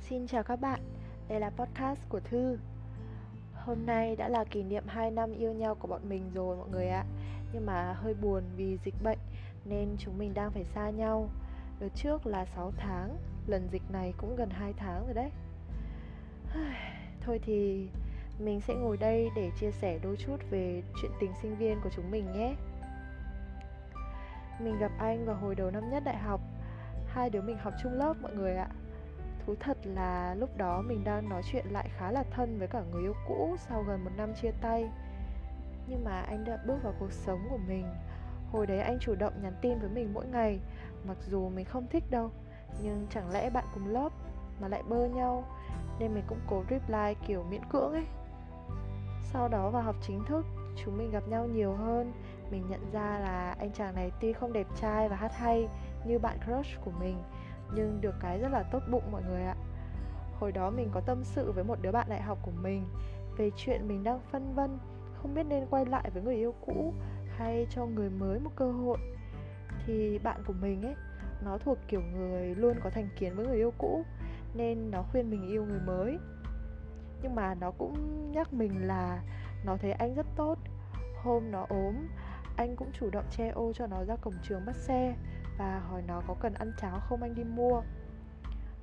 Xin chào các bạn, đây là podcast của Thư. Hôm nay đã là kỷ niệm 2 năm yêu nhau của bọn mình rồi mọi người ạ. Nhưng mà hơi buồn vì dịch bệnh nên chúng mình đang phải xa nhau. Đợt trước là 6 tháng, lần dịch này cũng gần 2 tháng rồi đấy. Thôi thì mình sẽ ngồi đây để chia sẻ đôi chút về chuyện tình sinh viên của chúng mình nhé. Mình gặp anh vào hồi đầu năm nhất đại học. Hai đứa mình học chung lớp, mọi người ạ. Thú thật là lúc đó mình đang nói chuyện lại khá là thân với cả người yêu cũ sau gần một năm chia tay. Nhưng mà anh đã bước vào cuộc sống của mình. Hồi đấy anh chủ động nhắn tin với mình mỗi ngày, Mặc dù mình không thích đâu, Nhưng chẳng lẽ bạn cùng lớp mà lại bơ nhau, Nên mình cũng cố reply kiểu miễn cưỡng ấy. Sau đó vào học chính thức, Chúng mình gặp nhau nhiều hơn. Mình nhận ra là anh chàng này tuy không đẹp trai và hát hay như bạn crush của mình, nhưng được cái rất là tốt bụng mọi người ạ. Hồi đó mình có tâm sự với một đứa bạn đại học của mình về chuyện mình đang phân vân, không biết nên quay lại với người yêu cũ hay cho người mới một cơ hội. Thì bạn của mình ấy, nó thuộc kiểu người luôn có thành kiến với người yêu cũ, nên nó khuyên mình yêu người mới. Nhưng mà nó cũng nhắc mình là nó thấy anh rất tốt. Hôm nó ốm, anh cũng chủ động che ô cho nó ra cổng trường bắt xe và hỏi nó có cần ăn cháo không anh đi mua.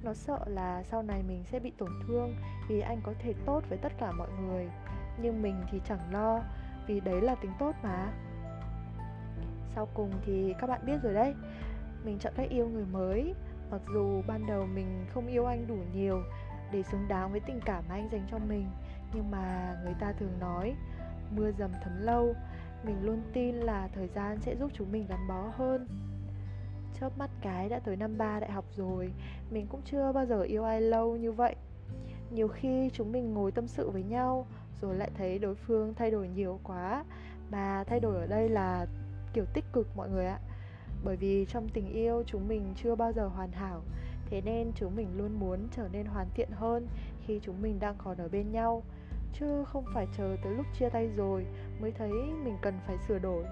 Nó sợ là sau này mình sẽ bị tổn thương vì anh có thể tốt với tất cả mọi người. Nhưng mình thì chẳng lo, vì đấy là tính tốt mà. Sau cùng thì các bạn biết rồi đấy, mình chọn cách yêu người mới. Mặc dù ban đầu mình không yêu anh đủ nhiều để xứng đáng với tình cảm mà anh dành cho mình, nhưng mà người ta thường nói, mưa dầm thấm lâu. Mình luôn tin là thời gian sẽ giúp chúng mình gắn bó hơn chớp mắt cái đã tới năm ba đại học rồi. Mình cũng chưa bao giờ yêu ai lâu như vậy. Nhiều khi chúng mình ngồi tâm sự với nhau, Rồi lại thấy đối phương thay đổi nhiều quá. Mà thay đổi ở đây là kiểu tích cực mọi người ạ. Bởi vì trong tình yêu chúng mình chưa bao giờ hoàn hảo, Thế nên chúng mình luôn muốn trở nên hoàn thiện hơn Khi chúng mình đang còn ở bên nhau. Chứ không phải chờ tới lúc chia tay rồi Mới thấy mình cần phải sửa đổi.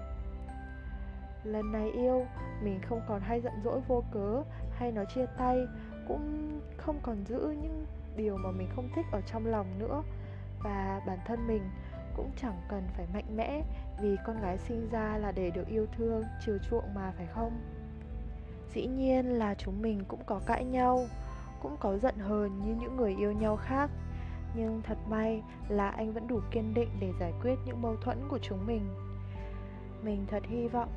Lần này yêu, mình không còn hay giận dỗi vô cớ hay nói chia tay Cũng không còn giữ những điều mà mình không thích ở trong lòng nữa. Và bản thân mình cũng chẳng cần phải mạnh mẽ Vì con gái sinh ra là để được yêu thương, chiều chuộng mà phải không? Dĩ nhiên là chúng mình cũng có cãi nhau Cũng có giận hờn như những người yêu nhau khác. Nhưng thật may là anh vẫn đủ kiên định để giải quyết những mâu thuẫn của chúng mình. Mình thật hy vọng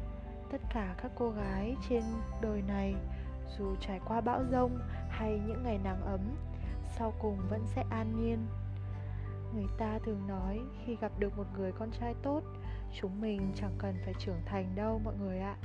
tất cả các cô gái trên đời này, dù trải qua bão rông hay những ngày nắng ấm, sau cùng vẫn sẽ an nhiên. Người ta thường nói, khi gặp được một người con trai tốt, chúng mình chẳng cần phải trưởng thành đâu mọi người ạ.